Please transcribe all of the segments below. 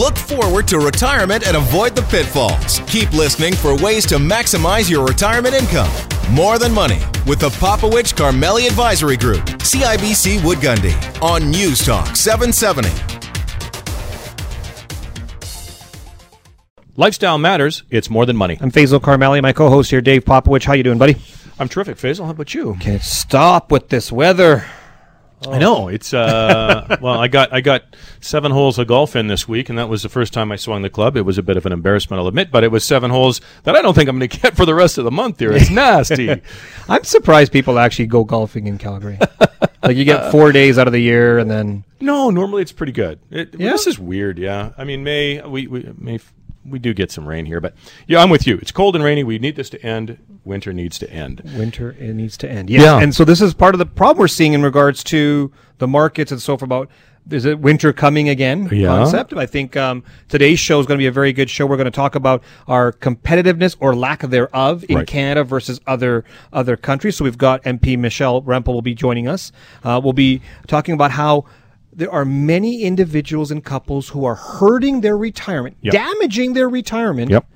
Look forward to retirement and avoid the pitfalls. Keep listening for ways to maximize your retirement income. More Than Money with the Popowich Karmali Advisory Group, CIBC Wood Gundy, on News Talk 770. Lifestyle matters. It's more than money. I'm Faisal Karmali, my co-host here, Dave Popowich. How you doing, buddy? I'm terrific, Faisal. How about you? Can't stop with this weather. I know it's uh well I got I got seven holes of golf in this week and that was the first time I swung the club. It was a bit of an embarrassment, I'll admit, but it was seven holes that I don't think I'm going to get for the rest of the month here. It's nasty. I'm surprised people actually go golfing in Calgary. like you get four days out of the year, and then no, normally it's pretty good. It, Yeah? This is weird. Yeah, I mean May we we May we do get some rain here, but yeah, I'm with you. It's cold and rainy. We need this to end. Winter needs to end. winter it needs to end. Yes. Yeah. and so this is part of the problem we're seeing in regards to the markets and so forth. About is it winter coming again? Yeah. Concept. I think um, today's show is going to be a very good show. We're going to talk about our competitiveness or lack thereof in Right. Canada versus other other countries. So we've got MP Michelle Rempel will be joining us. Uh, we'll be talking about how. There are many individuals and couples who are hurting their retirement, Yep. damaging their retirement Yep.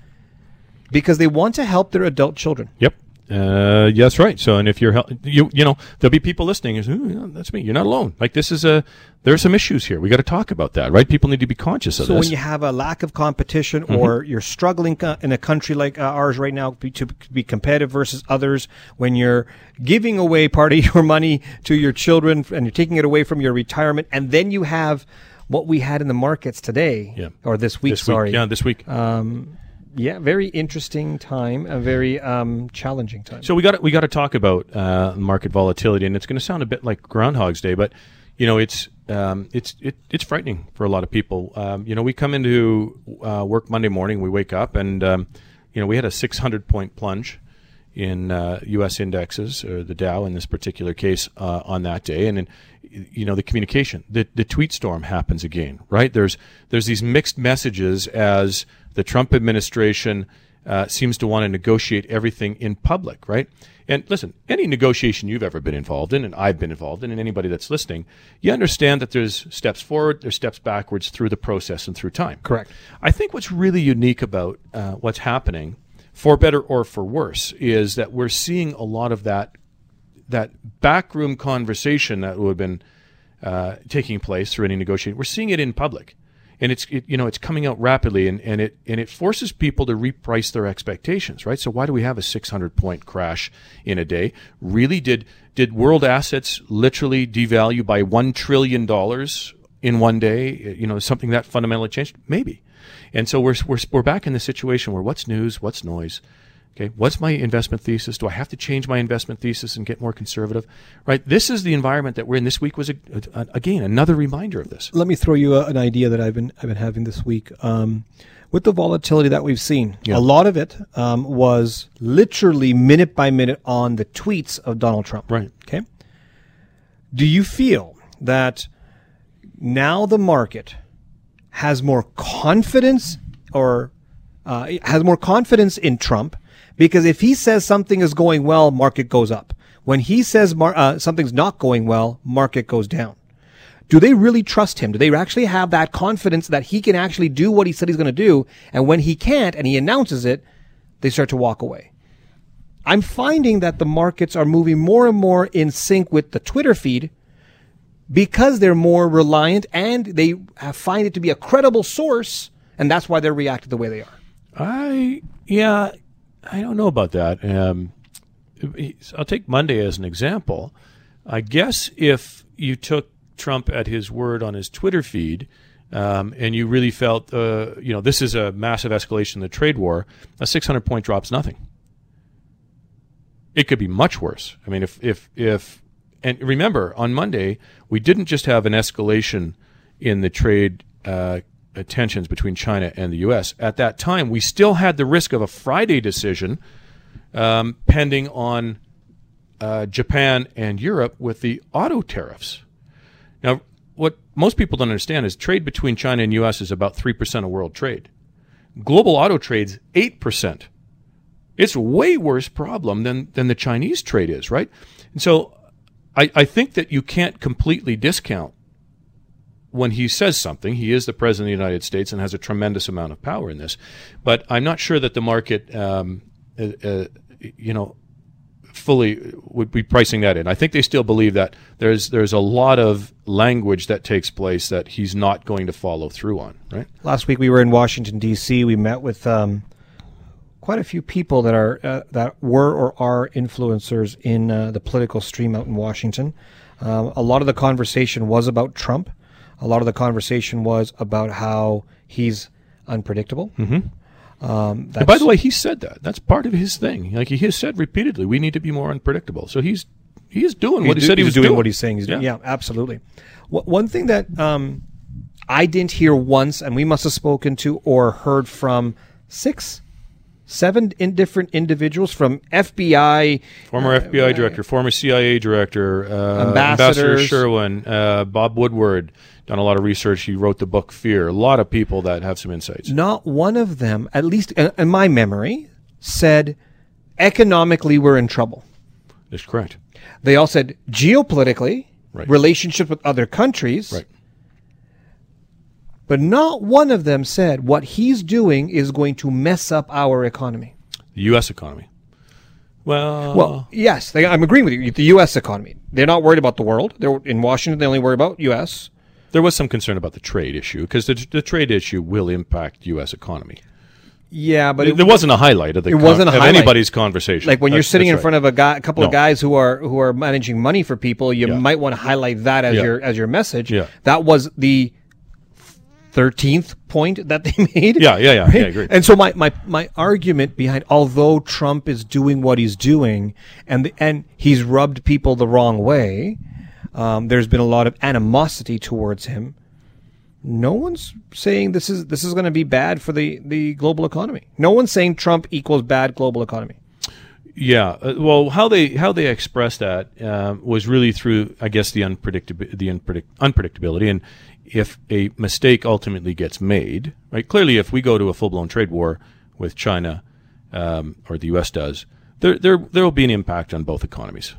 because they want to help their adult children. Yep. Uh, that's right. So, and if you're, hel- you, you know, there'll be people listening. Is, yeah, that's me. You're not alone. Like this is a, there are some issues here. We got to talk about that, right? People need to be conscious of So this. when you have a lack of competition Mm-hmm. or you're struggling in a country like uh, ours right now to be competitive versus others, when you're giving away part of your money to your children and you're taking it away from your retirement, and then you have what we had in the markets today Yeah. or this week, this sorry. week, yeah, this week. Yeah, very interesting time, a very um, challenging time. So we got we got to talk about uh, market volatility, and it's going to sound a bit like Groundhog's Day, but you know it's um, it's it, it's frightening for a lot of people. Um, you know, we come into uh, work Monday morning, we wake up, and um, you know we had a 600 point plunge in uh, U.S. indexes or the Dow in this particular case uh, on that day, and you know the communication, the the tweet storm happens again, right? There's there's these mixed messages as the Trump administration uh, seems to want to negotiate everything in public, right? And listen, any negotiation you've ever been involved in, and I've been involved in, and anybody that's listening, you understand that there's steps forward, there's steps backwards through the process and through time. Correct. I think what's really unique about uh, what's happening, for better or for worse, is that we're seeing a lot of that that backroom conversation that would have been uh, taking place through any negotiation. We're seeing it in public, and it's it, you know it's coming out rapidly, and, and it and it forces people to reprice their expectations, right? So why do we have a 600 point crash in a day? Really, did did world assets literally devalue by one trillion dollars in one day? You know, something that fundamentally changed? Maybe. And so we're, we're, we're back in the situation where what's news, what's noise, Okay, what's my investment thesis? Do I have to change my investment thesis and get more conservative? Right. This is the environment that we're in. This week was a, a, again another reminder of this. Let me throw you a, an idea that I've been I've been having this week. Um, with the volatility that we've seen, Yeah. a lot of it um, was literally minute by minute on the tweets of Donald Trump. Right. Okay. Do you feel that now the market has more confidence or uh, has more confidence in Trump because if he says something is going well, market goes up. When he says mar- uh, something's not going well, market goes down. Do they really trust him? Do they actually have that confidence that he can actually do what he said he's going to do? And when he can't and he announces it, they start to walk away. I'm finding that the markets are moving more and more in sync with the Twitter feed because they're more reliant and they find it to be a credible source, and that's why they're reacting the way they are. I yeah, I don't know about that. Um, I'll take Monday as an example. I guess if you took Trump at his word on his Twitter feed, um, and you really felt, uh, you know, this is a massive escalation in the trade war, a 600 point drop's nothing. It could be much worse. I mean, if if if and remember on Monday we didn't just have an escalation in the trade uh, tensions between China and the U.S. At that time, we still had the risk of a Friday decision um, pending on uh, Japan and Europe with the auto tariffs. Now, what most people don't understand is trade between China and U.S. is about three percent of world trade. Global auto trade's eight percent. It's a way worse problem than than the Chinese trade is, right? And so, I, I think that you can't completely discount when he says something, he is the president of the United States and has a tremendous amount of power in this. But I'm not sure that the market, um, uh, uh, you know, fully would be pricing that in. I think they still believe that there's there's a lot of language that takes place that he's not going to follow through on. Right. Last week we were in Washington D.C. We met with um, quite a few people that are uh, that were or are influencers in uh, the political stream out in Washington. Um, a lot of the conversation was about Trump. A lot of the conversation was about how he's unpredictable. Mm-hmm. Um, And by the way, he said that. That's part of his thing. Like he has said repeatedly, we need to be more unpredictable. So he's he is doing what he do- said he he's was doing, doing. what he's saying he's doing. Yeah. Yeah, absolutely. Wh- one thing that um, I didn't hear once, and we must have spoken to or heard from six, seven in different individuals from FBI, Former FBI director, former CIA director, uh, Ambassador Sherwin, uh, Bob Woodward, done a lot of research. He wrote the book Fear. A lot of people that have some insights. not one of them, at least in, in my memory, said economically we're in trouble. That's correct. They all said geopolitically, Right. relationship with other countries, Right. But not one of them said what he's doing is going to mess up our economy. The U.S. economy. Well, Well, yes, they, I'm agreeing with you. The U.S. economy. They're not worried about the world. They're in Washington. They only worry about U.S. there was some concern about the trade issue because the, the trade issue will impact U.S. economy. Yeah, but it, there wasn't a highlight of the It wasn't a of highlight. anybody's conversation. like when you're sitting that's in right. front of a guy, a couple of guys who are who are managing money for people, you Yeah. might want to highlight that as Yeah. your as your message. Yeah. That was the thirteenth point that they made. Yeah, yeah, yeah, yeah, I agree. And so my, my my argument behind, although Trump is doing what he's doing, and the, and he's rubbed people the wrong way, um, there's been a lot of animosity towards him. No one's saying this is this is going to be bad for the, the global economy. No one's saying Trump equals bad global economy. Yeah, uh, well, how they how they expressed that um, was really through, I guess, the unpredictability, the unpredict- unpredictability, and if a mistake ultimately gets made, right? Clearly, if we go to a full blown trade war with China, um, or the U.S. does, there there there will be an impact on both economies,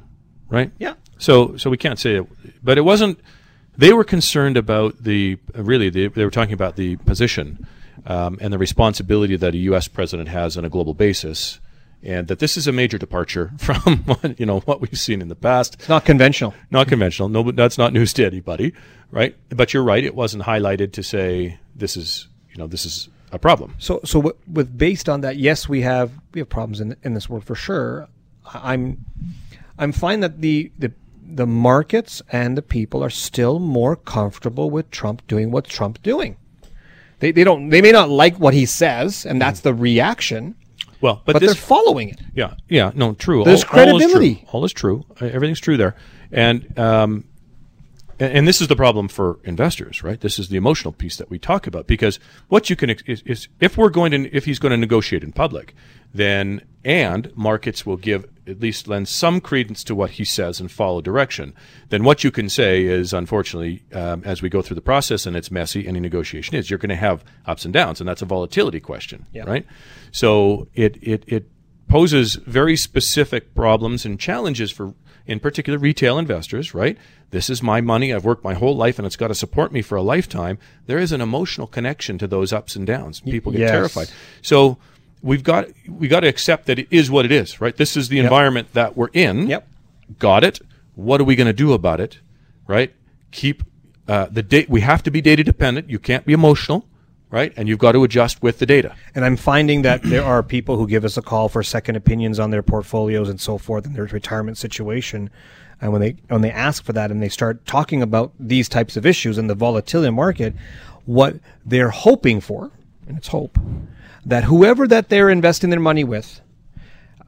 right? Yeah. So so we can't say it, but it wasn't. They were concerned about the really they, they were talking about the position um, and the responsibility that a U.S. president has on a global basis, and that this is a major departure from what, you know what we've seen in the past. It's not conventional. Not conventional. No, but that's not news to anybody, right? But you're right. It wasn't highlighted to say this is you know this is a problem. So, so with, with based on that, yes, we have we have problems in in this world for sure. I'm I'm fine that the the the markets and the people are still more comfortable with Trump doing what Trump's doing. They they don't they may not like what he says, and that's mm-hmm. the reaction, Well, but, but this they're following it. Yeah, yeah, no, true. There's all, all is true. credibility. All is true. Everything's true there, and um, and, and this is the problem for investors, right? This is the emotional piece that we talk about because what you can is, is if we're going to if he's going to negotiate in public, then and markets will give at least lend some credence to what he says and follow direction. Then what you can say is, unfortunately, um, as we go through the process and it's messy, any negotiation is, you're going to have ups and downs, and that's a volatility question, Yeah. right? So it it it poses very specific problems and challenges for, in particular, retail investors, right? This is my money. I've worked my whole life and it's got to support me for a lifetime. There is an emotional connection to those ups and downs. People get yes. terrified. So we've got, we got to accept that it is what it is, right? This is the environment that we're in. Yep. Got it. What are we going to do about it? Right? Keep, uh, the date, we have to be data dependent. You can't be emotional, right? And you've got to adjust with the data. And I'm finding that there are people who give us a call for second opinions on their portfolios and so forth and their retirement situation. And when they when they ask for that and they start talking about these types of issues and the volatility market, what they're hoping for, and it's hope, that whoever that they're investing their money with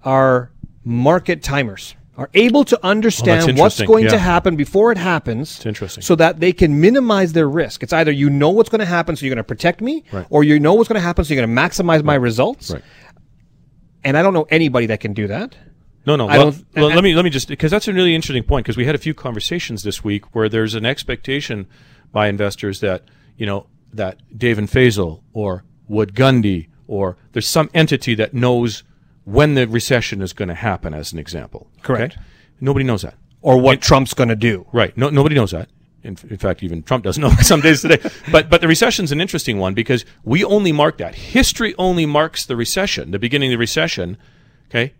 are market timers, are able to understand what's going to happen before it happens. It's interesting. So that they can minimize their risk. It's either you know what's going to happen, so you're going to protect me, Right. or you know what's going to happen, so you're going to maximize my results. Right. And I don't know anybody that can do that. No, no. I Well, don't- well, let me let me just because that's a really interesting point because we had a few conversations this week where there's an expectation by investors that you know that Dave and Faisal or Wood Gundy or there's some entity that knows when the recession is going to happen, as an example. Correct. Nobody knows that. Or what Trump's going to do. Right. No, nobody knows that. In, in fact, even Trump doesn't know some days today. But but the recession's an interesting one because we only mark that. History only marks the recession, the beginning of the recession. Okay,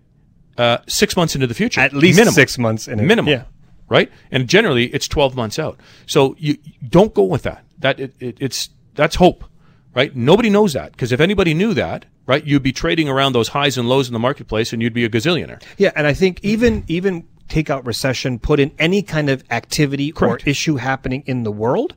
uh, six months into the future, At least minimum. six months in minimum. Yeah. Right, and generally it's twelve months out. So you don't go with that. That it, it, it's that's hope, right? Nobody knows that because if anybody knew that, right, you'd be trading around those highs and lows in the marketplace, and you'd be a gazillionaire. Yeah, and I think even even take out recession, put in any kind of activity Correct. or issue happening in the world.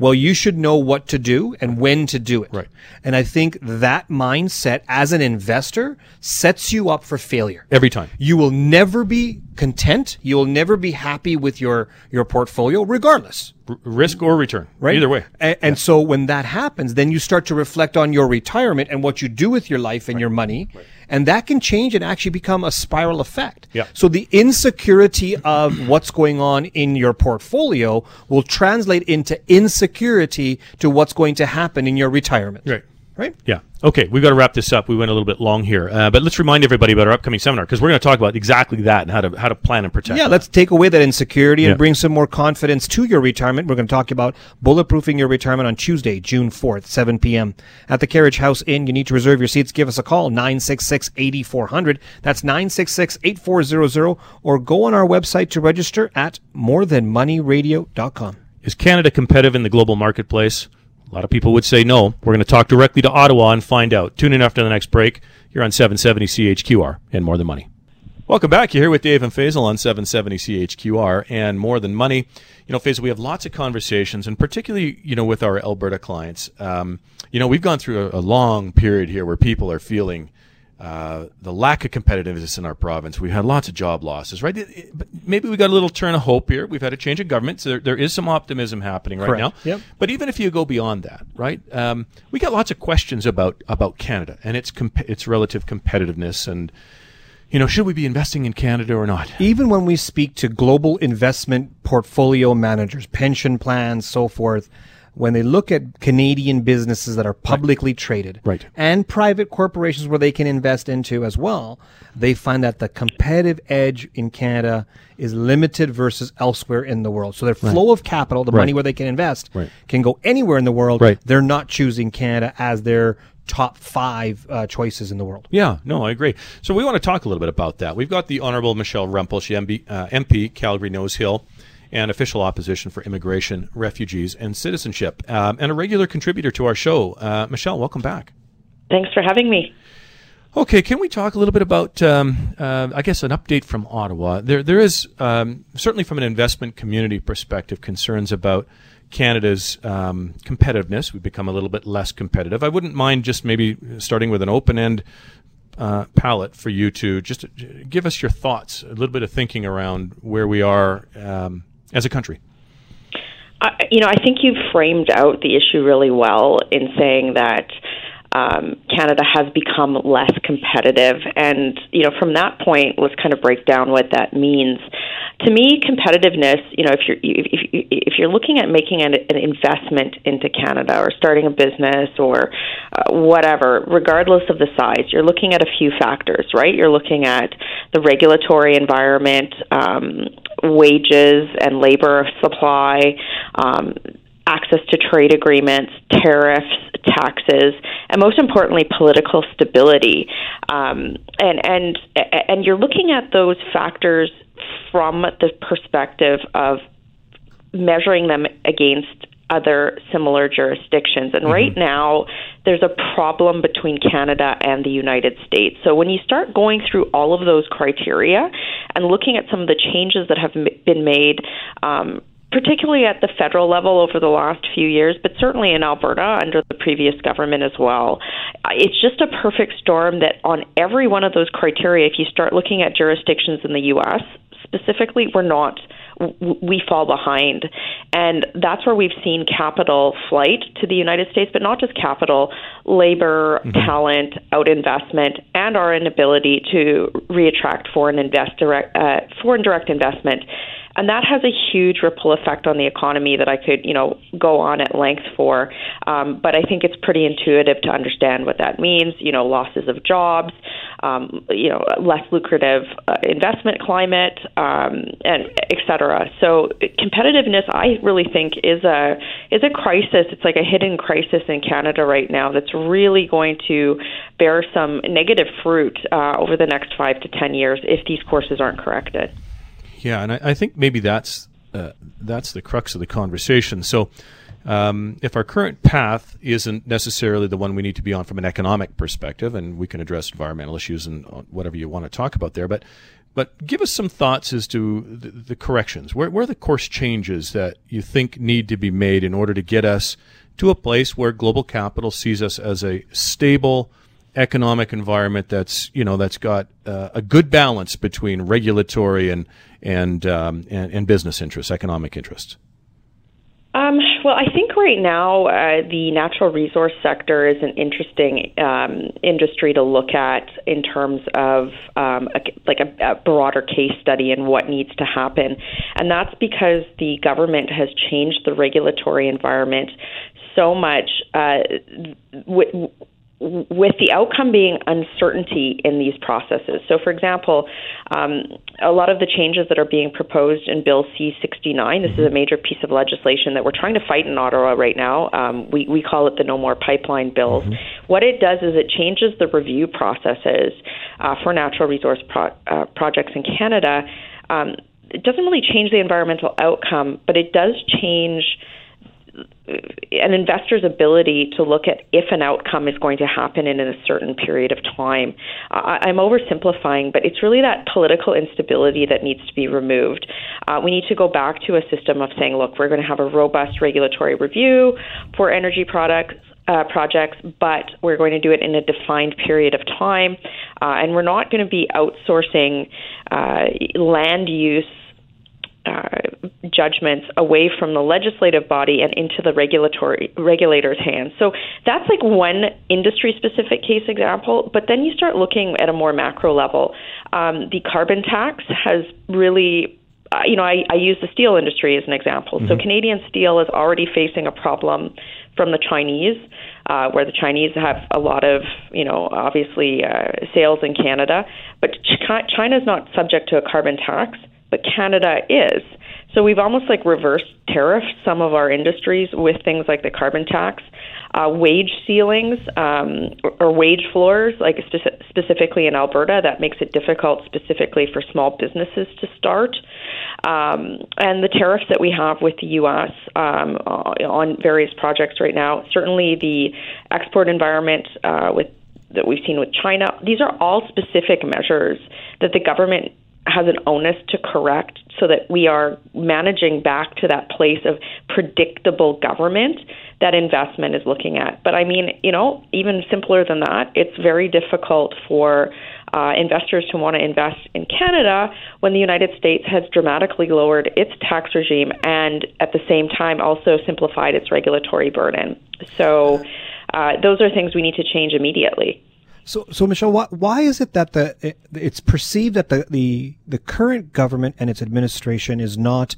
Well, you should know what to do and when to do it. Right. And I think that mindset as an investor sets you up for failure. Every time. You will never be content. You will never be happy with your your portfolio, regardless. R- risk or return, Right. Either way. And, and so when that happens, then you start to reflect on your retirement and what you do with your life and your money. And that can change and actually become a spiral effect. Yeah. So the insecurity of what's going on in your portfolio will translate into insecurity to what's going to happen in your retirement. Right. Right? Yeah. Okay, we've got to wrap this up. We went a little bit long here, uh, but let's remind everybody about our upcoming seminar because we're going to talk about exactly that and how to how to plan and protect. Yeah, let's take away that insecurity and Yeah. bring some more confidence to your retirement. We're going to talk about bulletproofing your retirement on Tuesday, June 4th, 7 p.m. at the Carriage House Inn. You need to reserve your seats. Give us a call, 966-8400. That's 966-8400 or go on our website to register at morethanmoneyradio.com. Is Canada competitive in the global marketplace? A lot of people would say no. We're going to talk directly to Ottawa and find out. Tune in after the next break. You're on 770 CHQR and More Than Money. Welcome back. You're here with Dave and Faisal on 770 CHQR and More Than Money. You know, Faisal, we have lots of conversations, and particularly, you know, with our Alberta clients. Um, you know, we've gone through a, a long period here where people are feeling uh, the lack of competitiveness in our province. We've had lots of job losses, right? It- it- but maybe we got a little turn of hope here. We've had a change of government, so there, there is some optimism happening right Correct. now. Yep. But even if you go beyond that, right? Um, we got lots of questions about about Canada and its comp- its relative competitiveness, and you know, should we be investing in Canada or not? Even when we speak to global investment portfolio managers, pension plans, so forth, when they look at Canadian businesses that are publicly traded Right. and private corporations where they can invest into as well, they find that the competitive edge in Canada is limited versus elsewhere in the world. So their flow of capital, the money where they can invest, Right. can go anywhere in the world. Right. They're not choosing Canada as their top five uh, choices in the world. Yeah, no, I agree. So we want to talk a little bit about that. We've got the Honourable Michelle Rempel, she MB, uh, MP, Calgary Nose Hill, and official opposition for immigration, refugees, and citizenship, um, and a regular contributor to our show. Uh, Michelle, welcome back. Thanks for having me. Okay, can we talk a little bit about, um, uh, I guess, an update from Ottawa? There, there is um, certainly from an investment community perspective concerns about Canada's um, competitiveness. We've become a little bit less competitive. I wouldn't mind just maybe starting with an open end uh, palette for you to just uh, give us your thoughts, a little bit of thinking around where we are um, as a country. You know, I think you've framed out the issue really well in saying that um, Canada has become less competitive, and you know, from that point, let's kind of break down what that means. To me, competitiveness, you know, if you're if if, if you're looking at making an, an investment into Canada or starting a business or uh, whatever, regardless of the size, you're looking at a few factors, right? You're looking at the regulatory environment, um, wages and labor supply, um, access to trade agreements, tariffs, taxes, and most importantly, political stability. Um, and and and you're looking at those factors from the perspective of measuring them against other similar jurisdictions. And right now, there's a problem between Canada and the United States. So when you start going through all of those criteria and looking at some of the changes that have m- been made, um, particularly at the federal level over the last few years, but certainly in Alberta under the previous government as well. Uh, It's just a perfect storm that on every one of those criteria, if you start looking at jurisdictions in the U.S., specifically, we're not we fall behind. And that's where we've seen capital flight to the United States, but not just capital, labor, talent, out investment, and our inability to reattract foreign invest direct, uh, foreign direct investment and that has a huge ripple effect on the economy that I could, you know, go on at length for. Um, but I think it's pretty intuitive to understand what that means. You know, losses of jobs, um, you know, less lucrative uh, investment climate, um, and et cetera. So competitiveness, I really think, is a is a crisis. It's like a hidden crisis in Canada right now that's really going to bear some negative fruit uh, over the next five to ten years if these courses aren't corrected. Yeah, and I, I think maybe that's uh, that's the crux of the conversation. So. Um, if our current path isn't necessarily the one we need to be on from an economic perspective, and we can address environmental issues and uh, whatever you want to talk about there, but but give us some thoughts as to the, the corrections. Where, where are the course changes that you think need to be made in order to get us to a place where global capital sees us as a stable economic environment that's you know that's got uh, a good balance between regulatory and and, um, and and business interests, economic interests. Um, well, I think right now uh, the natural resource sector is an interesting um, industry to look at in terms of um, a, like a, a broader case study and what needs to happen, and that's because the government has changed the regulatory environment so much. Uh, w- with the outcome being uncertainty in these processes. So, for example, um, a lot of the changes that are being proposed in Bill C 69, this is a major piece of legislation that we're trying to fight in Ottawa right now. Um, we, we call it the No More Pipeline Bills. Mm-hmm. What it does is it changes the review processes uh, for natural resource pro- uh, projects in Canada. Um, it doesn't really change the environmental outcome, but it does change an investor's ability to look at if an outcome is going to happen in a certain period of time. I, I'm oversimplifying, but it's really that political instability that needs to be removed. Uh, we need to go back to a system of saying, look, we're going to have a robust regulatory review for energy products. Uh, projects, but we're going to do it in a defined period of time, uh, and we're not going to be outsourcing uh, land use uh, judgments away from the legislative body and into the regulatory regulators' hands. So that's like one industry-specific case example. But then you start looking at a more macro level. Um, the carbon tax has really uh, you know, I, I use the steel industry as an example. Mm-hmm. So Canadian steel is already facing a problem from the Chinese, uh, where the Chinese have a lot of, you know, obviously uh, sales in Canada. But Ch- China is not subject to a carbon tax but Canada is. So we've almost like reverse tariffed some of our industries with things like the carbon tax, uh, wage ceilings, um, or, wage floors, like spe- specifically in Alberta, that makes it difficult specifically for small businesses to start. Um, and the tariffs that we have with the U.S. Um, on various projects right now, certainly the export environment uh, with that we've seen with China, these are all specific measures that the government has an onus to correct so that we are managing back to that place of predictable government that investment is looking at. But I mean, you know, even simpler than that, it's very difficult for uh, investors to want to invest in Canada when the United States has dramatically lowered its tax regime and at the same time also simplified its regulatory burden. So uh, those are things we need to change immediately. So, so Michelle, why, why is it that the it, it's perceived that the, the the current government and its administration is not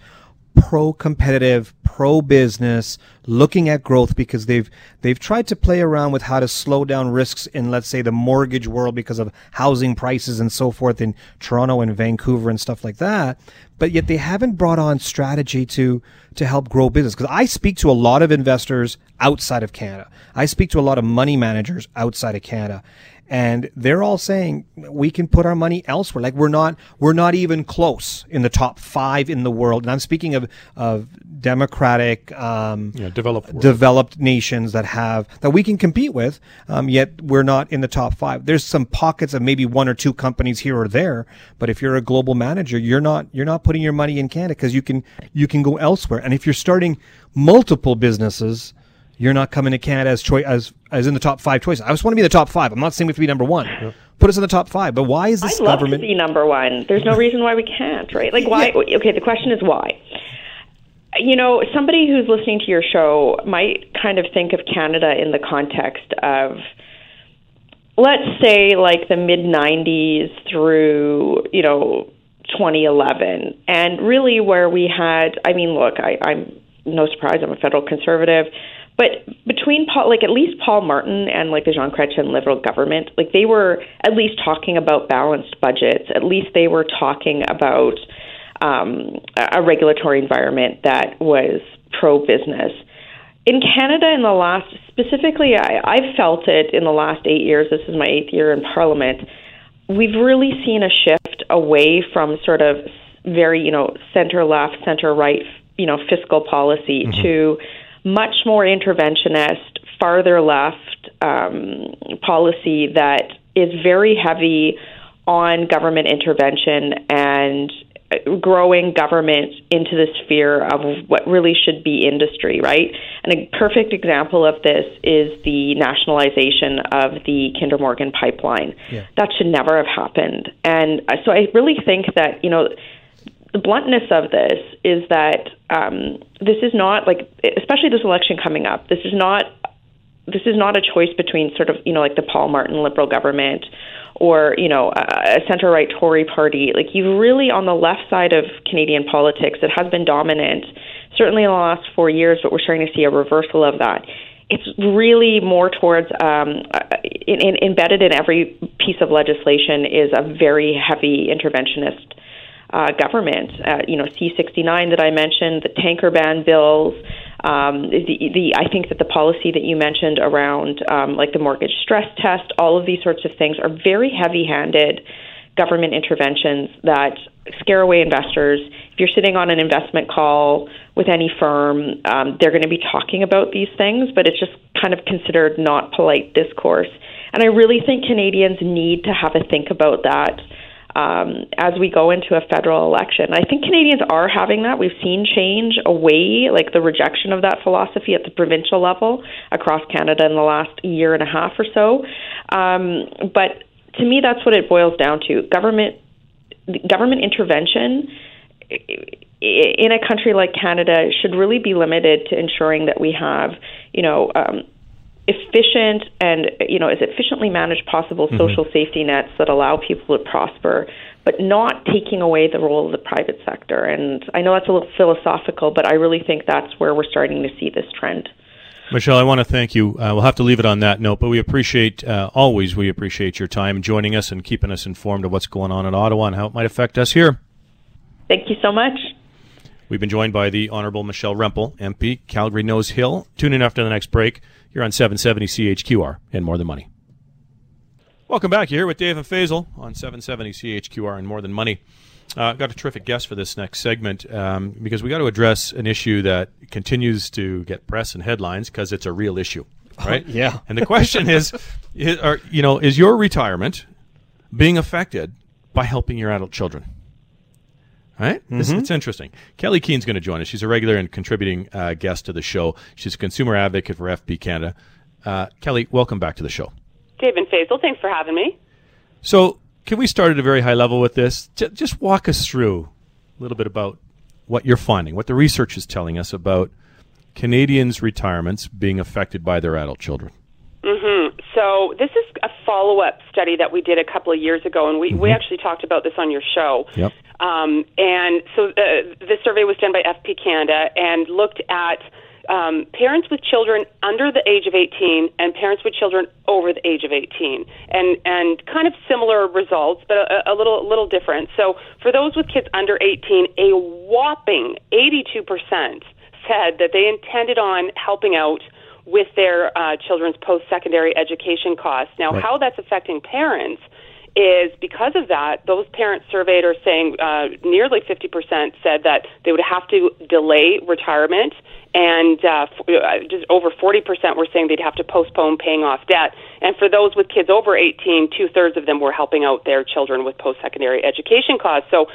pro-competitive, pro-business, looking at growth because they've they've tried to play around with how to slow down risks in let's say the mortgage world because of housing prices and so forth in Toronto and Vancouver and stuff like that. But yet they haven't brought on strategy to to help grow business because I speak to a lot of investors outside of Canada. I speak to a lot of money managers outside of Canada and they're all saying we can put our money elsewhere. Like we're not we're not even close in the top five in the world. And I'm speaking of of democratic, um, yeah, developed developed nations that have that we can compete with. Um, yet we're not in the top five. There's some pockets of maybe one or two companies here or there. But if you're a global manager, you're not you're not putting your money in Canada because you can you can go elsewhere. And if you're starting multiple businesses you're not coming to Canada as choice as as in the top five choices. I just want to be in the top five. I'm not saying we have to be number one. Yeah. Put us in the top five. But why is this I'd government? love to be number one. There's no reason why we can't, right? Like why? Yeah. Okay, the question is why. You know, somebody who's listening to your show might kind of think of Canada in the context of let's say like the mid 90s through, you know, 2011. And really, where we had, I mean, look, I, I'm no surprise, I'm a federal conservative. But between Paul, like at least Paul Martin and like the Jean Chrétien Liberal government, like they were at least talking about balanced budgets. At least they were talking about um, a regulatory environment that was pro business. In Canada, in the last, specifically, I, I've felt it in the last eight years. This is my eighth year in Parliament. We've really seen a shift away from sort of very, you know, center left, center right, you know, fiscal policy mm-hmm. to much more interventionist, farther left um, policy that is very heavy on government intervention and growing government into the sphere of what really should be industry, right? And a perfect example of this is the nationalization of the Kinder Morgan pipeline. Yeah. That should never have happened. And uh, so I really think that, you know, the bluntness of this is that um, this is not like, especially this election coming up, this is not this is not a choice between sort of you know like the Paul Martin Liberal government or you know a center right Tory party. Like you really on the left side of Canadian politics, it has been dominant, certainly in the last four years, but we're starting to see a reversal of that. It's really more towards um, in, in, embedded in every piece of legislation is a very heavy interventionist uh, government. Uh, you know, C69 that I mentioned, the tanker ban bills. Um, the, the I think that the policy that you mentioned around um, like the mortgage stress test, all of these sorts of things are very heavy-handed government interventions that scare away investors. If you're sitting on an investment call with any firm, um, they're going to be talking about these things, but it's just kind of considered not polite discourse. And I really think Canadians need to have a think about that um, as we go into a federal election. I think Canadians are having that. We've seen change away, like the rejection of that philosophy at the provincial level across Canada in the last year and a half or so. Um, but to me, that's what it boils down to. Government government intervention in a country like Canada should really be limited to ensuring that we have, you know, um, efficient and you know as efficiently managed possible mm-hmm. social safety nets that allow people to prosper but not taking away the role of the private sector and i know that's a little philosophical but i really think that's where we're starting to see this trend Michelle, I want to thank you. Uh, we'll have to leave it on that note, but we appreciate, uh, always, we appreciate your time joining us and keeping us informed of what's going on in Ottawa and how it might affect us here. Thank you so much. We've been joined by the Honourable Michelle Rempel, MP, Calgary Nose Hill. Tune in after the next break. You're on 770 CHQR and More Than Money. Welcome back. You're here with Dave and Faisal on 770 CHQR and More Than Money. Uh, got a terrific guest for this next segment um, because we got to address an issue that continues to get press and headlines because it's a real issue, right? yeah. And the question is, is are, you know, is your retirement being affected by helping your adult children? Right? Mm-hmm. It's, it's, interesting. Kelley Keehn's going to join us. She's a regular and contributing uh, guest to the show. She's a consumer advocate for FP Canada. Uh, Kelley, welcome back to the show. Dave and Faisal, thanks for having me. So, can we start at a very high level with this? J- just walk us through a little bit about what you're finding, what the research is telling us about Canadians' retirements being affected by their adult children. Mm-hmm. So this is a follow-up study that we did a couple of years ago, and we, mm-hmm. we actually talked about this on your show. Yep. Um, and so the, uh, this survey was done by FP Canada and looked at um, parents with children under the age of 18 and parents with children over the age of 18, and and kind of similar results, but a, a little a little different. So for those with kids under 18, a whopping 82 percent said that they intended on helping out with their uh, children's post-secondary education costs. Now, right. how that's affecting parents is because of that, those parents surveyed are saying uh, nearly 50% said that they would have to delay retirement, and uh, f- uh, just over 40% were saying they'd have to postpone paying off debt. And for those with kids over 18, two thirds of them were helping out their children with post secondary education costs. So,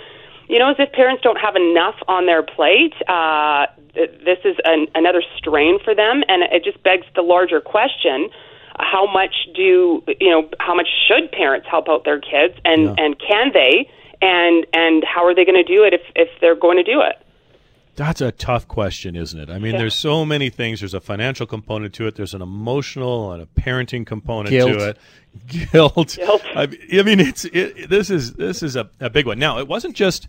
you know, as if parents don't have enough on their plate, uh, this is an, another strain for them, and it just begs the larger question how much do you know how much should parents help out their kids and yeah. and can they and and how are they going to do it if if they're going to do it That's a tough question, isn't it? I mean, Yeah. there's so many things. There's a financial component to it. There's an emotional and a parenting component Guilt. to it. Guilt. Guilt. I, mean, it's it, this is this is a, a big one. Now, it wasn't just,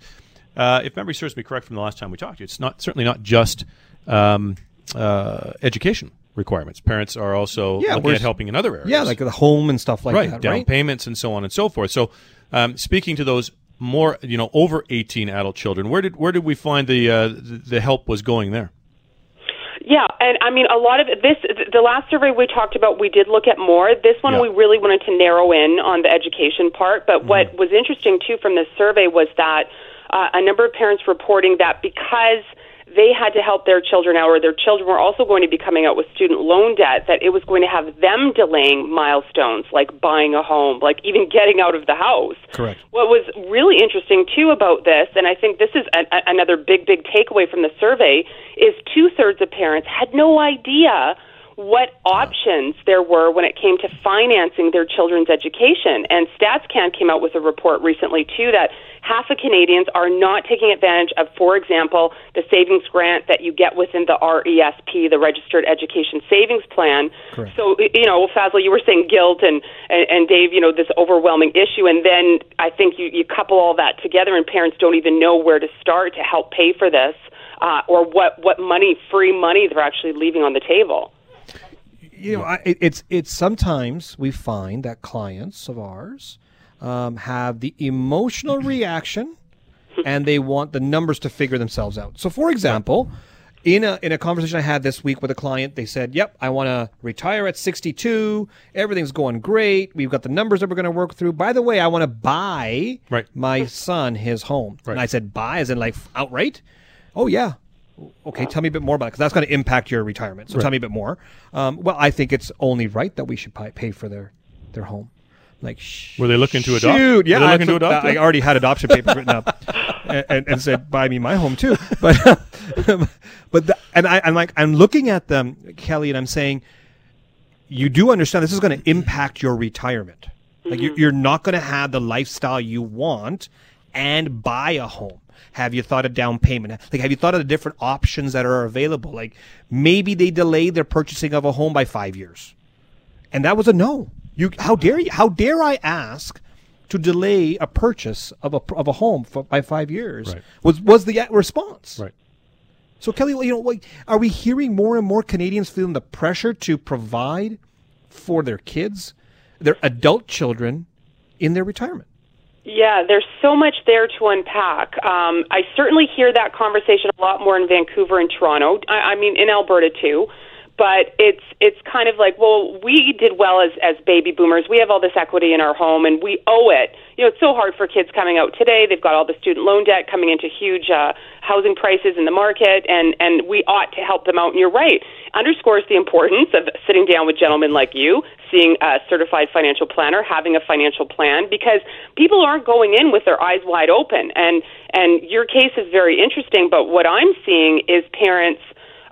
uh, if memory serves me correct from the last time we talked. It's not certainly not just um, uh, education requirements. Parents are also Yeah, looking at helping in other areas. Yeah, like the home and stuff like right, that, down right? payments and so on and so forth. So, um, speaking to those more, you know, over eighteen adult children, where did where did we find the uh, the, help was going there? Yeah, and I mean, a lot of this, the last survey we talked about, we did look at more. This one, Yeah. we really wanted to narrow in on the education part. But what was interesting, too, from this survey was that uh, a number of parents reporting that because they had to help their children out, or their children were also going to be coming out with student loan debt, that it was going to have them delaying milestones like buying a home, like even getting out of the house. Correct. What was really interesting too about this, and I think this is a, a, another big, big takeaway from the survey, is two thirds of parents had no idea what options there were when it came to financing their children's education. And StatsCan came out with a report recently too that half of Canadians are not taking advantage of, for example, the savings grant that you get within the RESP, the Registered Education Savings Plan. Correct. So you know, Fazil, you were saying guilt, and, and and Dave, you know, this overwhelming issue, and then I think you you couple all that together, and parents don't even know where to start to help pay for this, uh, or what what money, free money, they're actually leaving on the table. You know, I, it- it's it's sometimes we find that clients of ours um, have the emotional reaction, and they want the numbers to figure themselves out. So, for example, in a in a conversation I had this week with a client, they said, "Yep, I want to retire at 62. Everything's going great. We've got the numbers that we're going to work through. By the way, I want to buy Right. my son his home." And I said, "Buy as in like outright." Oh yeah. Okay, tell me a bit more about it because that's going to impact your retirement. So tell me a bit more. Um, well, I think it's only right that we should pay, pay for their their home. Like, sh- Were they looking to adopt? Shoot, yeah, Were they I, to adopt I it? already had adoption papers written up, and, and, and said, "Buy me my home too." But, but the, and I, I'm like, I'm looking at them, Kelley, and I'm saying, you do understand this is going to impact your retirement. Like you, you're not going to have the lifestyle you want and buy a home. Have you thought of down payment? Like, have you thought of the different options that are available? Like, maybe they delay their purchasing of a home by five years, and that was a no. You, how dare you? How dare I ask to delay a purchase of a of a home for, by five years? Right. Was was the response? Right. So Kelley, you know, like, are we hearing more and more Canadians feeling the pressure to provide for their kids, their adult children, in their retirement? Yeah, there's so much there to unpack. Um, I certainly hear that conversation a lot more in Vancouver and Toronto. I, I mean, in Alberta too. But it's it's kind of like, well, we did well as as baby boomers. We have all this equity in our home, and we owe it. You know, it's so hard for kids coming out today. They've got all the student loan debt coming into huge uh, housing prices in the market, and and we ought to help them out. And you're right, underscores the importance of sitting down with gentlemen like you, seeing a certified financial planner, having a financial plan, because people aren't going in with their eyes wide open. And and your case is very interesting, but what I'm seeing is parents,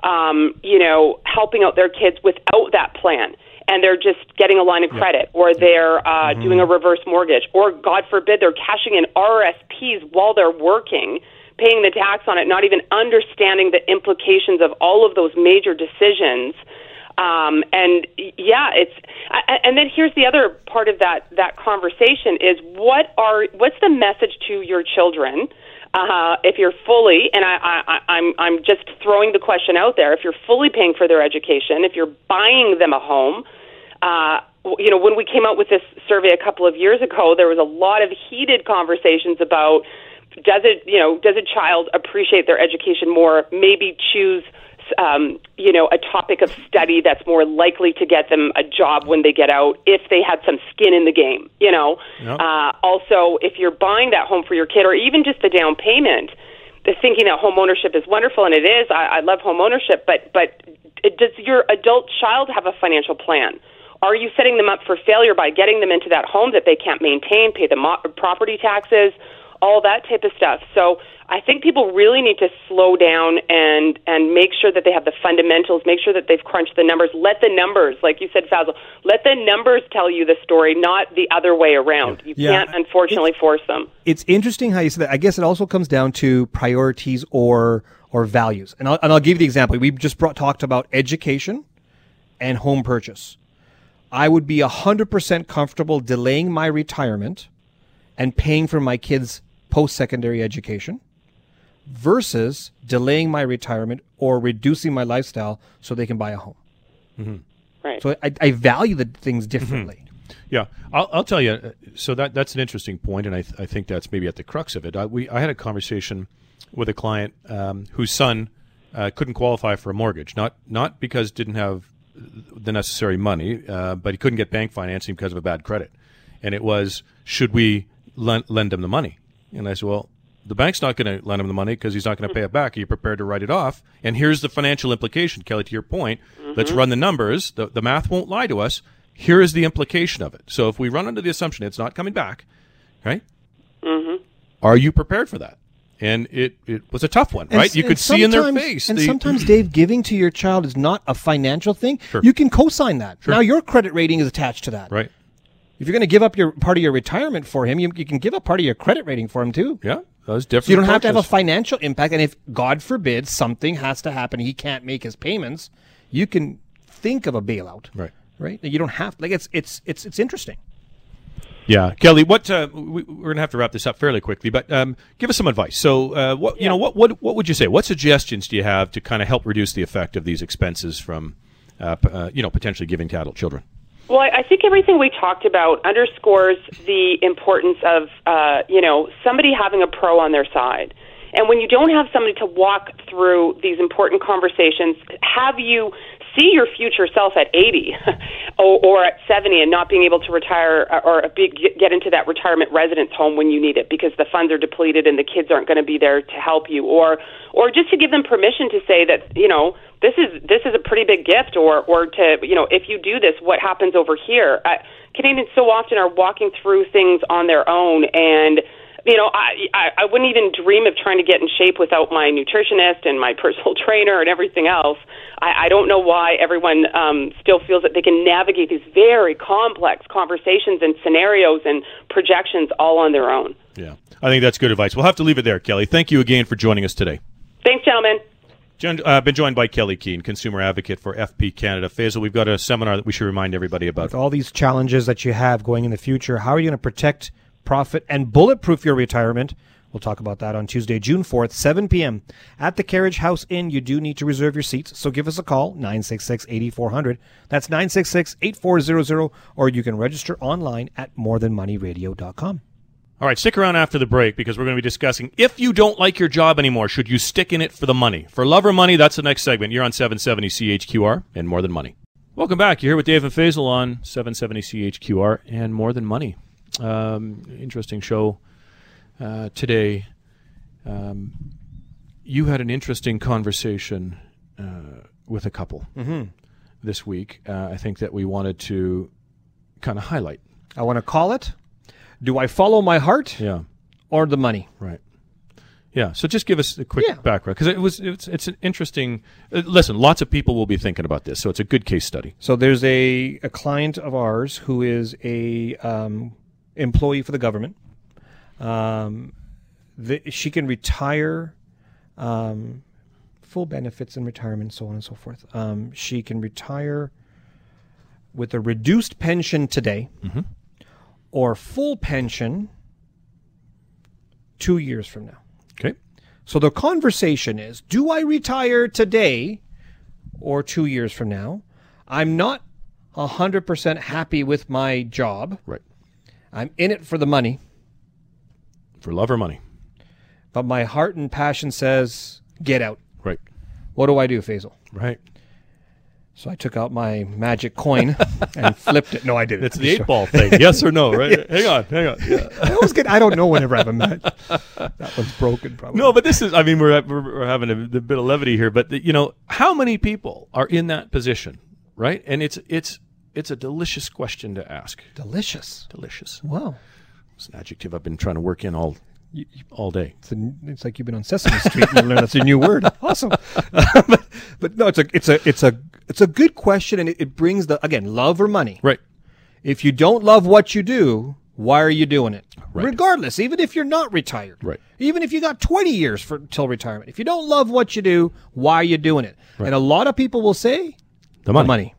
um, you know, helping out their kids without that plan. And they're just getting a line of credit, or they're uh, doing a reverse mortgage, or God forbid, they're cashing in RSPs while they're working, paying the tax on it, not even understanding the implications of all of those major decisions. Um, and yeah, it's and then here's the other part of that that conversation is what are what's the message to your children uh, if you're fully and I, I, I'm I'm just throwing the question out there if you're fully paying for their education if you're buying them a home. Uh, you know, when we came out with this survey a couple of years ago, there was a lot of heated conversations about does it, you know, does a child appreciate their education more? Maybe choose, um, you know, a topic of study that's more likely to get them a job when they get out if they had some skin in the game. You know, Yeah. uh, also if you're buying that home for your kid or even just the down payment, the thinking that home ownership is wonderful and it is. I, I love home ownership, but but does your adult child have a financial plan? Are you setting them up for failure by getting them into that home that they can't maintain, pay the mo- property taxes, all that type of stuff? So I think people really need to slow down and and make sure that they have the fundamentals, make sure that they've crunched the numbers. Let the numbers, like you said, Fazil, let the numbers tell you the story, not the other way around. You Yeah. can't unfortunately force them. It's interesting how you said that. I guess it also comes down to priorities or or values. And I'll, and I'll give you the example. We just brought, talked about education and home purchase. I would be 100% comfortable delaying my retirement and paying for my kids' post secondary education versus delaying my retirement or reducing my lifestyle so they can buy a home. Right. So I, I value the things differently. Yeah, I'll, I'll tell you. uh, So that that's an interesting point, and I, th- I think that's maybe at the crux of it. I, we I had a conversation with a client um, whose son uh, couldn't qualify for a mortgage, not not because didn't have the necessary money, uh, but he couldn't get bank financing because of a bad credit, and it was should we lend, lend him the money? And I said, well. The bank's not going to lend him the money because he's not going to pay it back. Are you prepared to write it off? And here's the financial implication, Kelley. To your point, let's mm-hmm. run the numbers. The, the math won't lie to us. Here is the implication of it. So if we run under the assumption it's not coming back, right? Mm-hmm. Are you prepared for that? And it, it was a tough one, right? s- You could see in their face. And the- sometimes, Dave, giving to your child is not a financial thing. Sure. You can co-sign that. Now your credit rating is attached to that. right? If you're going to give up your part of your retirement for him, you, you can give up part of your credit rating for him too. Yeah, those different. So you don't have to have a financial impact. And if God forbid something has to happen, he can't make his payments, you can think of a bailout. right. Right. You don't have like it's it's it's it's interesting. Yeah, Kelley. What uh, we, we're gonna have to wrap this up fairly quickly, but um, give us some advice. So, uh, what you know, what what what would you say? What suggestions do you have to kind of help reduce the effect of these expenses from, uh, p- uh, you know, potentially giving to adult children? Well, I think everything we talked about underscores the importance of, uh, you know, somebody having a pro on their side. And when you don't have somebody to walk through these important conversations, have you see your future self at 80 or, or at 70 and not being able to retire uh, or be, get into that retirement residence home when you need it because the funds are depleted and the kids aren't going to be there to help you or or just to give them permission to say that you know this is this is a pretty big gift or or to you know if you do this what happens over here? Uh, Canadians so often are walking through things on their own and you know, I, I I wouldn't even dream of trying to get in shape without my nutritionist and my personal trainer and everything else. I, I don't know why everyone um, still feels that they can navigate these very complex conversations and scenarios and projections all on their own. Yeah, I think that's good advice. We'll have to leave it there, Kelley. Thank you again for joining us today. Thanks, gentlemen. John, uh, been joined by Kelley Keehn, consumer advocate for FP Canada. Faisal, we've got a seminar that we should remind everybody about. With all these challenges that you have going in the future, how are you going to protect, profit, and bulletproof your retirement? We'll talk about that on Tuesday, June 4th, 7 p.m. at the Carriage House Inn. You do need to reserve your seats, so give us a call, 966 8400. That's 966 8400, or you can register online at morethanmoneyradio.com. All right, stick around after the break because we're going to be discussing if you don't like your job anymore, should you stick in it for the money? For love or money, that's the next segment. You're on 770 CHQR and More Than Money. Welcome back. You're here with Dave and Faisal on 770 CHQR and More Than Money. Um, interesting show uh, today. Um, you had an interesting conversation uh, with a couple this week. Uh, I think that we wanted to kind of highlight. I want to call it Do I Follow My Heart Yeah. or the Money? Right. Yeah. So just give us a quick Yeah. background because it was it's it's an interesting. Uh, listen, lots of people will be thinking about this, so it's a good case study. So there's a, a client of ours who is a um, employee for the government. Um, the, she can retire, um, full benefits and retirement, so on and so forth. Um, she can retire with a reduced pension today, or full pension two years from now. Okay. So the conversation is do I retire today or two years from now? I'm not 100% happy with my job. Right. I'm in it for the money, For love or money. but my heart and passion says get out. Right. What do I do, Faisal? Right. So I took out my magic coin and flipped it. No, I didn't. It's the eight ball thing. yes or no? Right. Hang on. Hang on. Yeah. I always get. I don't know whenever I have a match. That one's broken, probably. No, but this is. I mean, we're we're, we're having a, a bit of levity here, but you know, how many people are in that position, right? And it's it's it's a delicious question to ask. delicious. Delicious. Wow. It's an adjective I've been trying to work in all all day. It's, a, it's like you've been on Sesame Street and you learn that's a new word. Awesome. but, but no, it's a it's a it's a it's a good question, and it, it brings the again love or money. Right. If you don't love what you do, why are you doing it? Right. Regardless, even if you're not retired. Right. Even if you got 20 years for till retirement. If you don't love what you do, why are you doing it? And a lot of people will say The money. the money.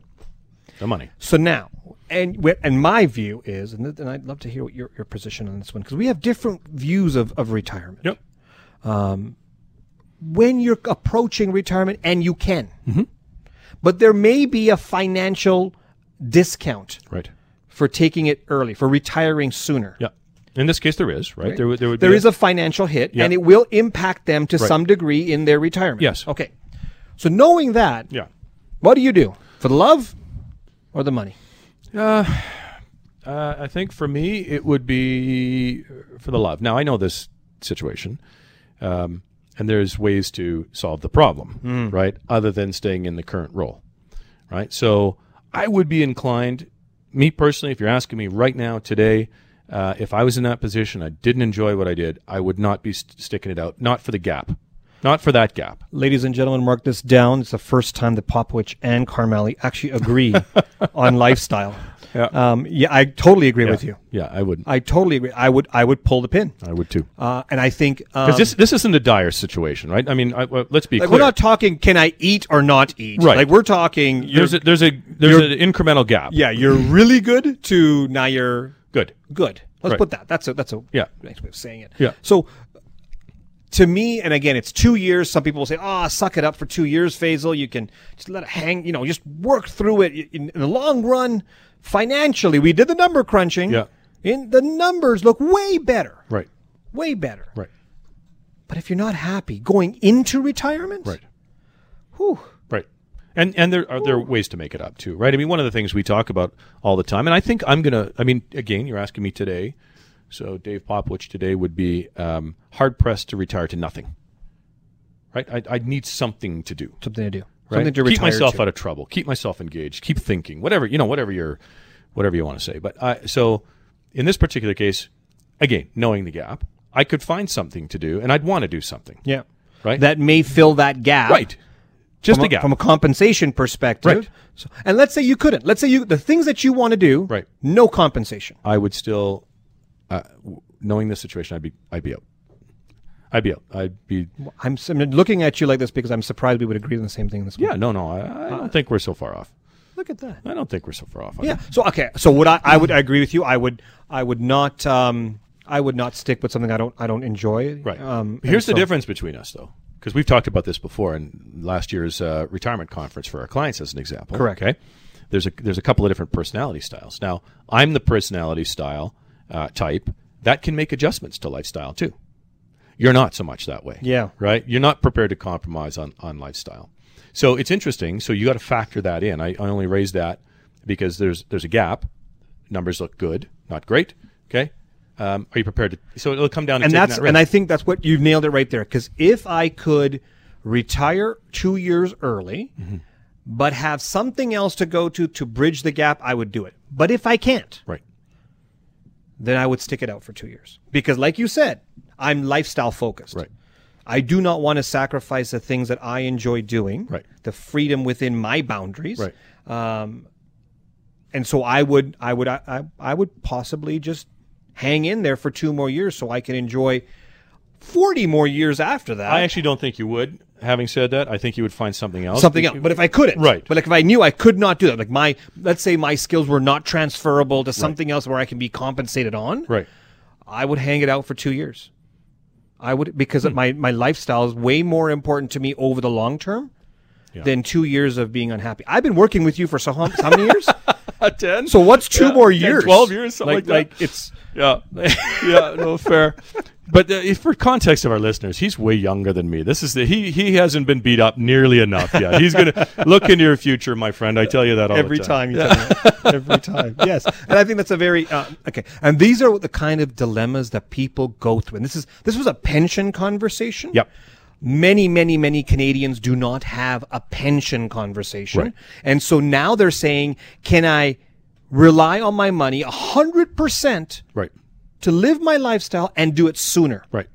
The money. So now, and and my view is, and, th- and I'd love to hear what your, your position on this one, because we have different views of, of retirement. Yep. Um, When you're approaching retirement, and you can, Mm-hmm. but there may be a financial discount Right. for taking it early, for retiring sooner. Yeah. In this case, there is right. There would there would There is a financial hit, and it will impact them to some degree in their retirement. Yes. Okay. So knowing that, yeah. what do you do for the love or the money? Uh, I think for me, it would be uh, for the love. Now, I know this situation, um, and there's ways to solve the problem, right? Other than staying in the current role, right? So I would be inclined, me personally, if you're asking me right now, today, uh, if I was in that position, I didn't enjoy what I did, I would not be st- sticking it out, not for the gap, not for that gap. Ladies and gentlemen, mark this down. It's the first time that Popowich and Carmelli actually agree on lifestyle. Yeah. Um, yeah, I totally agree with you. Yeah, I would. I totally agree. I would I would pull the pin. I would too. Uh, and I think um, Because this this isn't a dire situation, right? I mean, I, let's be like clear. we're not talking can I eat or not eat. Right. Like we're talking there's a, there's a there's an incremental gap. yeah, you're really good to now you're Good. good. Let's Right. put that. That's a that's a Yeah. nice way of saying it. Yeah. So to me, and again, it's two years. Some people will say, "Ah, suck it up for two years, Faisal. You can just let it hang. You know, just work through it. In, in the long run, financially, we did the number crunching. Yeah. in the numbers look way better, Right. way better. Right. But if you're not happy going into retirement, Right. whew, Right. And and there are there are ways to make it up too, right? I mean, one of the things we talk about all the time, and I think I'm gonna. I mean, again, you're asking me today, so Dave Popowich today would be um, hard pressed to retire to nothing. Right. I I need something to do. something to do, Right? something to keep myself to. out of trouble. Keep myself engaged. Keep thinking. Whatever you know. Whatever you're, whatever you want to say. But I so in this particular case, again, knowing the gap, I could find something to do, and I'd want to do something. Yeah, Right. that may fill that gap, right. Just a a, gap. from a compensation perspective. Right. So, and let's say you couldn't. Let's say you the things that you want to do. Right. No compensation. I would still, uh, knowing this situation, I'd be, I'd be out. I'd be out. I'd be. I'm, I'm looking at you like this because I'm surprised we would agree on the same thing this Yeah, no, no. I, I don't think we're so far off. Look at that. I don't think we're so far off. on Yeah. it. So okay. So would I? I would agree with you. I would. I would not. Um, I would not stick with something I don't. I don't enjoy. Right. Um, Here's the so- difference between us, though, because we've talked about this before in last year's uh, retirement conference for our clients, as an example. Correct. Okay. There's a there's a couple of different personality styles. Now, I'm the personality style uh, type that can make adjustments to lifestyle too. You're not so much that way. Yeah. Right. You're not prepared to compromise on on lifestyle. So it's interesting. So you got to factor that in. I, I only raise that because there's there's a gap. Numbers look good, not great. Okay. Um, are you prepared to? So it'll come down to and that's that and I think that's what you've nailed it right there. Because if I could retire two years early, Mm-hmm. but have something else to go to to bridge the gap, I would do it. But if I can't, right. Then I would stick it out for two years. Because, like you said, I'm lifestyle focused. Right. I do not want to sacrifice the things that I enjoy doing. Right. The freedom within my boundaries. Right. Um, and so I would, I would, I, I, I would possibly just hang in there for two more years so I can enjoy forty more years after that. I actually don't think you would. Having said that, I think you would find something else. something else. But if I couldn't, Right. But like if I knew I could not do that, like my, let's say my skills were not transferable to something else where I can be compensated on. right, I would hang it out for two years. I would because Hmm. my my lifestyle is way more important to me over the long term Yeah. than two years of being unhappy. I've been working with you for so how, how many years? ten. So what's two Yeah, more 10, years? 12 years, something like that. like it's yeah, yeah, no fair. But uh, for context of our listeners, he's way younger than me. This is the he he hasn't been beat up nearly enough yet. He's gonna look into your future, my friend. I tell you that all every the time. time. you tell me. every time. Yes, and I think that's a very uh, okay. And these are the kind of dilemmas that people go through. And this is this was a pension conversation. Yep. Many, many, many Canadians do not have a pension conversation, Right. and so now they're saying, "Can I rely on my money a hundred percent Right, to live my lifestyle and do it sooner, right,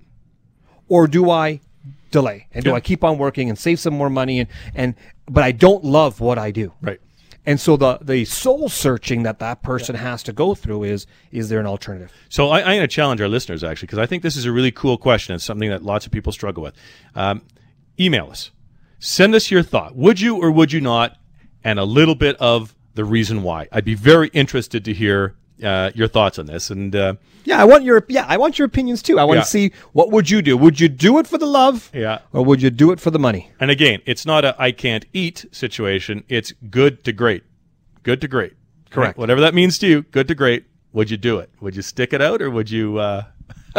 or do I?" delay and do i keep on working and save some more money and and but i don't love what i do right. And so the the soul searching that that person has to go through is is there an alternative? So I, I'm going to challenge our listeners actually because I think this is a really cool question. It's something that lots of people struggle with. Um, email us, send us your thought. Would you or would you not, and a little bit of the reason why. I'd be very interested to hear uh, your thoughts on this. And uh, Yeah, I want your yeah, I want your opinions too. I want Yeah. to see what would you do? Would you do it for the love? Yeah. Or would you do it for the money? and again, it's not a I can't eat situation. It's good to great, good to great. Correct. Whatever that means to you, good to great. Would you do it? Would you stick it out, or would you uh,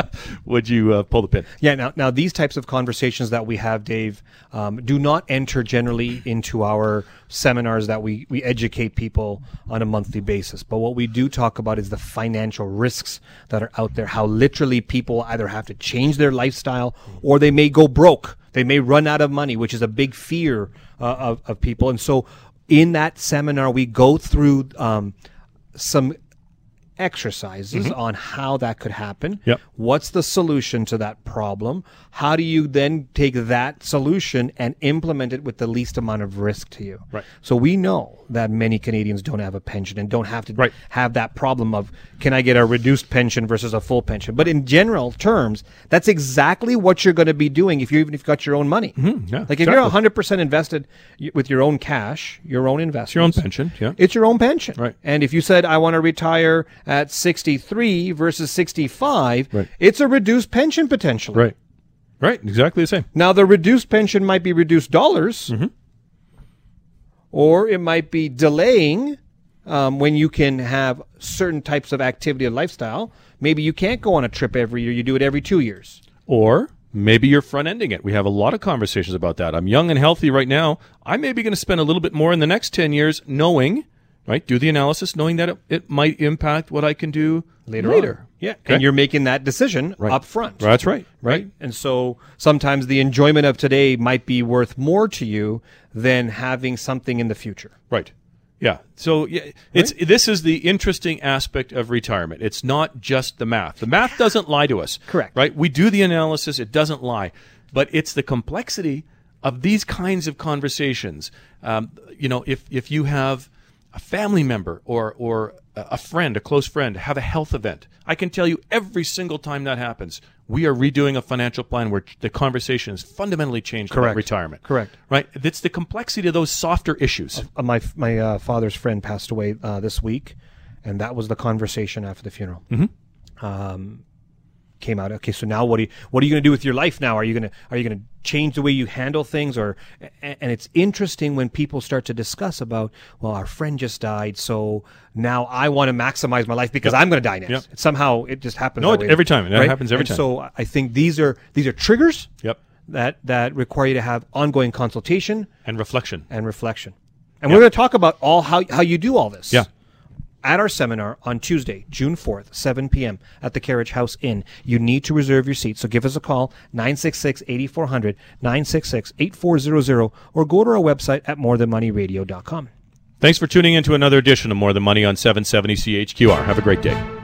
would you uh, pull the pin? Yeah. Now, now these types of conversations that we have, Dave, um, do not enter generally into our seminars that we we educate people on a monthly basis. But what we do talk about is the financial risks that are out there. How literally people either have to change their lifestyle or they may go broke. They may run out of money, which is a big fear uh, of of people. And so, in that seminar, we go through um, some exercises on how that could happen. Yep. What's the solution to that problem? How do you then take that solution and implement it with the least amount of risk to you? Right. So we know that many Canadians don't have a pension and don't have to Right. have that problem of can I get a reduced pension versus a full pension? But in general terms, that's exactly what you're going to be doing if you even if you've got your own money. Mm-hmm. yeah, like if exactly. you're 100% invested with your own cash, your own investment, your own pension, yeah. it's your own pension. Right. And if you said, I want to retire at 63 versus 65, Right. it's a reduced pension potentially. Right, right, exactly the same. Now, the reduced pension might be reduced dollars, Mm-hmm. or it might be delaying um, when you can have certain types of activity and lifestyle. Maybe you can't go on a trip every year, you do it every two years. Or maybe you're front ending it. We have a lot of conversations about that. I'm young and healthy right now. I may be going to spend a little bit more in the next 10 years knowing, right? Do the analysis, knowing that it, it might impact what I can do later. Later. Yeah. Okay. And you're making that decision Right. up front. That's right. right? And so sometimes the enjoyment of today might be worth more to you than having something in the future. Right. Yeah. So yeah, it's this is the interesting aspect of retirement. It's not just the math. The math doesn't lie to us. Correct. Right? We do the analysis, it doesn't lie. But it's the complexity of these kinds of conversations. Um, you know, if if you have a family member or or a friend, a close friend, have a health event, I can tell you every single time that happens, we are redoing a financial plan where the conversation is fundamentally changed about Correct. retirement. Correct. Right? It's the complexity of those softer issues. Uh, my my uh, father's friend passed away uh, this week, and that was the conversation after the funeral. Mm-hmm. Um, came out. Okay, so now what are you what are you going to do with your life now? Are you going to are you going to change the way you handle things? Or and it's interesting when people start to discuss about well, our friend just died, so now I want to maximize my life because I'm going to die next. Yep. Somehow it just happens. No, it- way, every time. That right? happens every And time. So I think these are these are triggers. Yep. That that require you to have ongoing consultation And reflection. and reflection. And we're going to talk about all how, how you do all this. Yeah. At our seminar on Tuesday, June 4th, 7 p.m. at the Carriage House Inn. You need to reserve your seat. So give us a call, 966-8400, 966-8400, or go to our website at morethanmoneyradio.com. Thanks for tuning in to another edition of More Than Money on 770 CHQR. Have a great day.